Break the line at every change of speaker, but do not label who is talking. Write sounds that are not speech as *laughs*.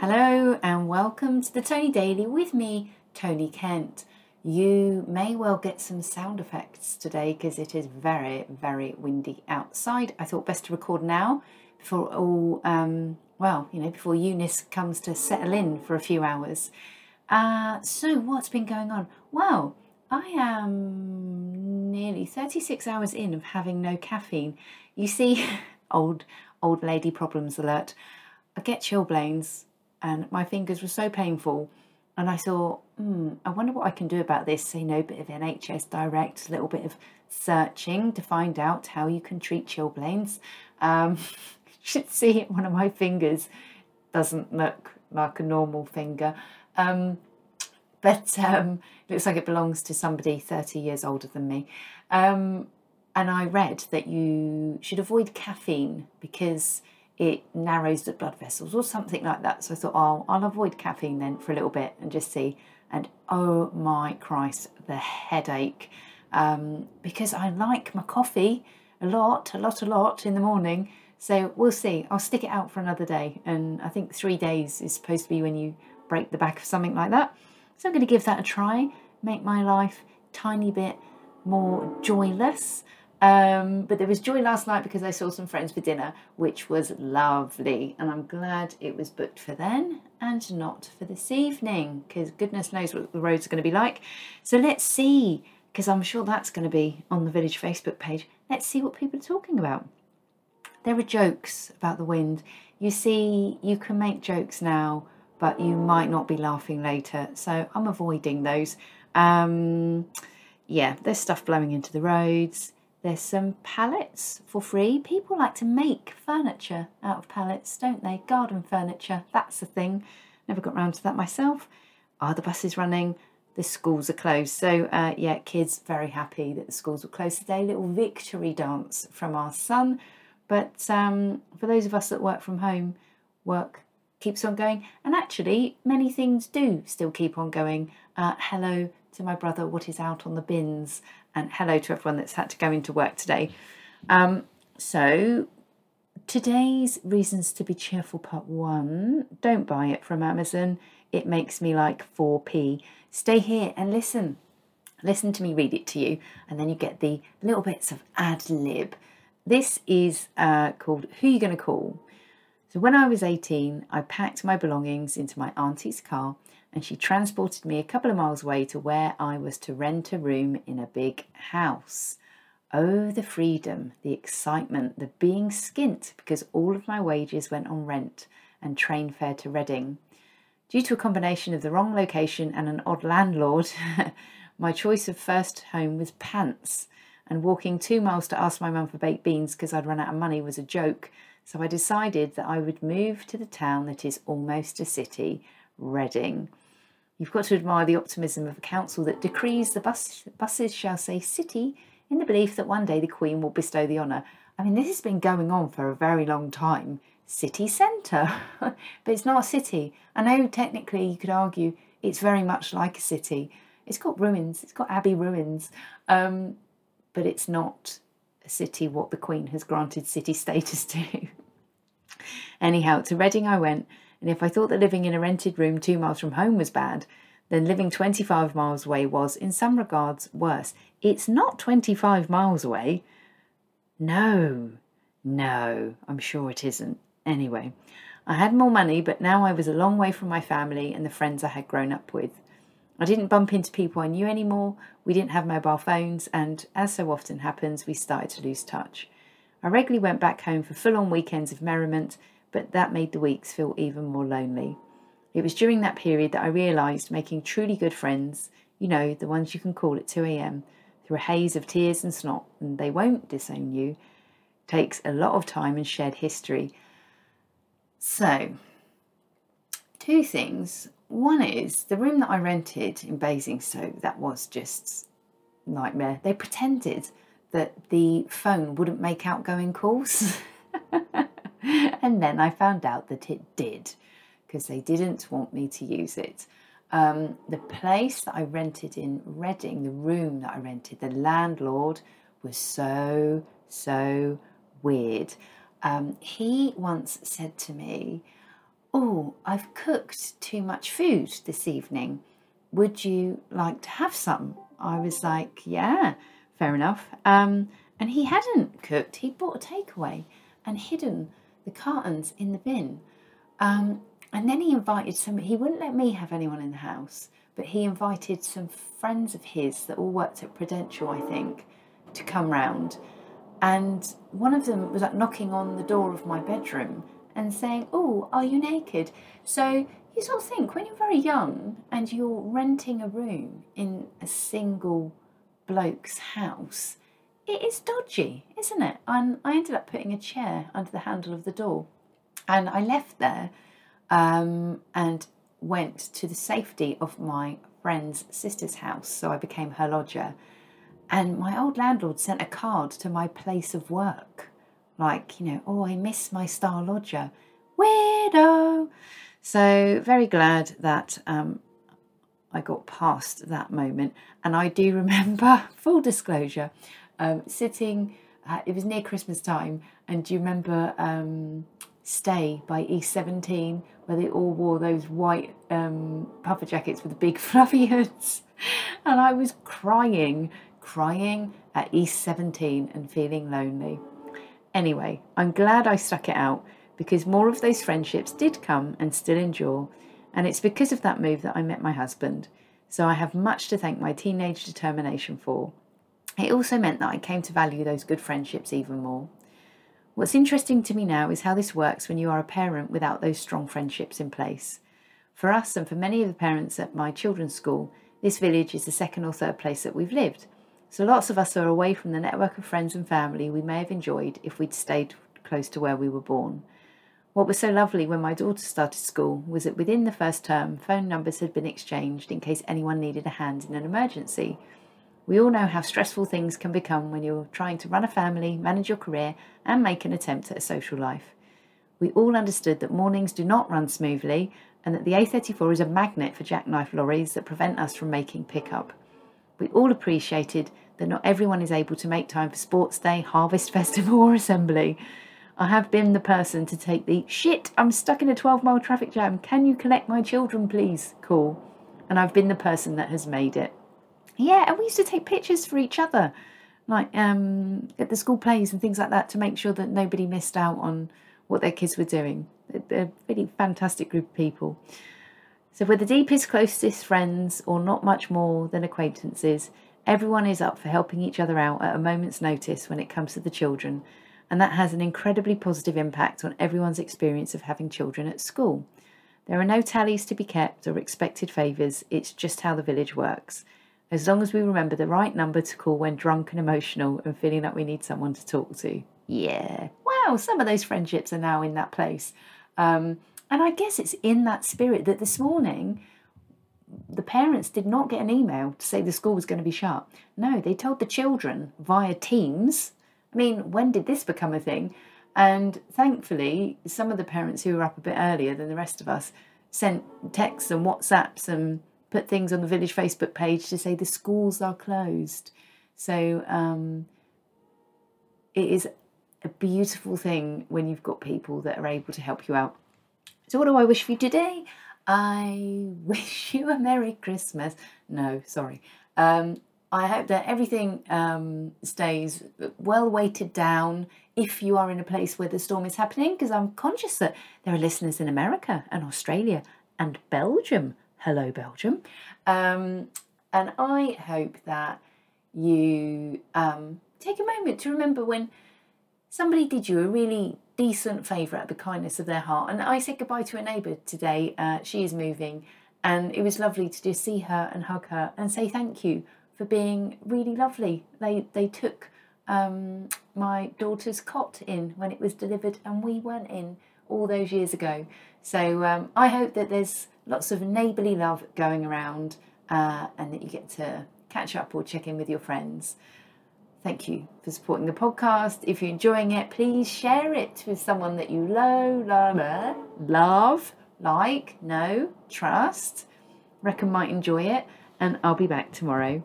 Hello and welcome to the Tony Daily with me, Tony Kent. You may well get some sound effects today because it is very, very windy outside. I thought best to record now before all, um, well, you know, before Eunice comes to settle in for a few hours. Uh, so, what's been going on? Well, I am nearly 36 hours in of having no caffeine. You see, *laughs* old old lady problems alert. I get chilblains and my fingers were so painful. And I thought, hmm, I wonder what I can do about this. So, you know, a bit of NHS Direct, a little bit of searching to find out how you can treat chilblains. Um, *laughs* should see one of my fingers doesn't look like a normal finger. Um, but um, looks like it belongs to somebody 30 years older than me. Um, and I read that you should avoid caffeine because it narrows the blood vessels or something like that. So I thought, oh, I'll avoid caffeine then for a little bit and just see. And oh my Christ, the headache. Um, because I like my coffee a lot, a lot, a lot in the morning. So we'll see. I'll stick it out for another day. And I think three days is supposed to be when you break the back of something like that. So I'm going to give that a try, make my life tiny bit more joyless. Um, but there was joy last night because I saw some friends for dinner, which was lovely. And I'm glad it was booked for then and not for this evening because goodness knows what the roads are going to be like. So let's see, because I'm sure that's going to be on the village Facebook page. Let's see what people are talking about. There are jokes about the wind. You see, you can make jokes now, but you might not be laughing later. So I'm avoiding those. Um, yeah, there's stuff blowing into the roads there's some pallets for free. People like to make furniture out of pallets, don't they? Garden furniture, that's the thing. Never got round to that myself. Are the buses running? The schools are closed. So, uh, yeah, kids very happy that the schools were closed today. Little victory dance from our son. But um, for those of us that work from home, work keeps on going. And actually, many things do still keep on going. Uh, hello to my brother, what is out on the bins, and hello to everyone that's had to go into work today. Um, so, today's Reasons to Be Cheerful Part 1 don't buy it from Amazon, it makes me like 4p. Stay here and listen. Listen to me read it to you, and then you get the little bits of ad lib. This is uh, called Who You Gonna Call? So, when I was 18, I packed my belongings into my auntie's car and she transported me a couple of miles away to where I was to rent a room in a big house. Oh, the freedom, the excitement, the being skint because all of my wages went on rent and train fare to Reading. Due to a combination of the wrong location and an odd landlord, *laughs* my choice of first home was pants, and walking two miles to ask my mum for baked beans because I'd run out of money was a joke. So I decided that I would move to the town that is almost a city, Reading. You've got to admire the optimism of a council that decrees the bus, buses shall say city in the belief that one day the Queen will bestow the honour. I mean, this has been going on for a very long time. City centre, *laughs* but it's not a city. I know technically you could argue it's very much like a city. It's got ruins, it's got abbey ruins, um, but it's not a city what the Queen has granted city *laughs* status to. Anyhow, to Reading I went and if I thought that living in a rented room two miles from home was bad, then living 25 miles away was, in some regards, worse. It's not 25 miles away. No, no, I'm sure it isn't. Anyway, I had more money, but now I was a long way from my family and the friends I had grown up with. I didn't bump into people I knew anymore, we didn't have mobile phones, and as so often happens, we started to lose touch. I regularly went back home for full on weekends of merriment but that made the weeks feel even more lonely. It was during that period that I realised making truly good friends, you know, the ones you can call at 2 a.m., through a haze of tears and snot, and they won't disown you, takes a lot of time and shared history. So, two things. One is the room that I rented in Basingstoke, that was just nightmare. They pretended that the phone wouldn't make outgoing calls. *laughs* and then I found out that it did because they didn't want me to use it. Um, the place that I rented in Reading, the room that I rented, the landlord was so, so weird. Um, he once said to me, Oh, I've cooked too much food this evening. Would you like to have some? I was like, Yeah, fair enough. Um, and he hadn't cooked, he'd bought a takeaway and hidden the cartons in the bin. Um, and then he invited some, he wouldn't let me have anyone in the house, but he invited some friends of his that all worked at Prudential, I think, to come round. And one of them was like knocking on the door of my bedroom and saying, Oh, are you naked? So you sort of think when you're very young and you're renting a room in a single bloke's house, it is dodgy, isn't it? And I ended up putting a chair under the handle of the door. And I left there um, and went to the safety of my friend's sister's house. So I became her lodger. And my old landlord sent a card to my place of work. Like, you know, oh, I miss my star lodger. Weirdo. So, very glad that um, I got past that moment. And I do *laughs* remember, full disclosure, um, sitting, uh, it was near Christmas time. And do you remember um, Stay by E17, where they all wore those white um, puffer jackets with the big *laughs* fluffy hoods? And I was crying, crying at E17 and feeling lonely. Anyway, I'm glad I stuck it out because more of those friendships did come and still endure. And it's because of that move that I met my husband. So I have much to thank my teenage determination for. It also meant that I came to value those good friendships even more. What's interesting to me now is how this works when you are a parent without those strong friendships in place. For us and for many of the parents at my children's school, this village is the second or third place that we've lived. So lots of us are away from the network of friends and family we may have enjoyed if we'd stayed close to where we were born. What was so lovely when my daughter started school was that within the first term, phone numbers had been exchanged in case anyone needed a hand in an emergency. We all know how stressful things can become when you're trying to run a family, manage your career, and make an attempt at a social life. We all understood that mornings do not run smoothly and that the A34 is a magnet for jackknife lorries that prevent us from making pickup. We all appreciated that not everyone is able to make time for sports day, harvest *laughs* festival, or assembly. I have been the person to take the shit, I'm stuck in a 12 mile traffic jam, can you collect my children, please? call. And I've been the person that has made it. Yeah, and we used to take pictures for each other, like um, at the school plays and things like that, to make sure that nobody missed out on what their kids were doing. They're a really fantastic group of people. So, we're the deepest, closest friends, or not much more than acquaintances. Everyone is up for helping each other out at a moment's notice when it comes to the children, and that has an incredibly positive impact on everyone's experience of having children at school. There are no tallies to be kept or expected favours, it's just how the village works as long as we remember the right number to call when drunk and emotional and feeling that we need someone to talk to. Yeah. Wow, some of those friendships are now in that place. Um, and I guess it's in that spirit that this morning the parents did not get an email to say the school was going to be shut. No, they told the children via Teams. I mean, when did this become a thing? And thankfully, some of the parents who were up a bit earlier than the rest of us sent texts and WhatsApps and put things on the village Facebook page to say the schools are closed. So um, it is a beautiful thing when you've got people that are able to help you out. So, what do I wish for you today? I *laughs* wish you a Merry Christmas. No, sorry. Um, I hope that everything um, stays well weighted down if you are in a place where the storm is happening, because I'm conscious that there are listeners in America and Australia and Belgium Hello Belgium. Um, and I hope that you um, take a moment to remember when somebody did you a really decent favour out of the kindness of their heart. And I said goodbye to a neighbour today. Uh, she is moving, and it was lovely to just see her and hug her and say thank you for being really lovely. They they took um, my daughter's cot in when it was delivered, and we weren't in all those years ago. So um, I hope that there's lots of neighbourly love going around uh, and that you get to catch up or check in with your friends. Thank you for supporting the podcast. If you're enjoying it, please share it with someone that you love, love, love, like, know, trust, reckon might enjoy it. And I'll be back tomorrow.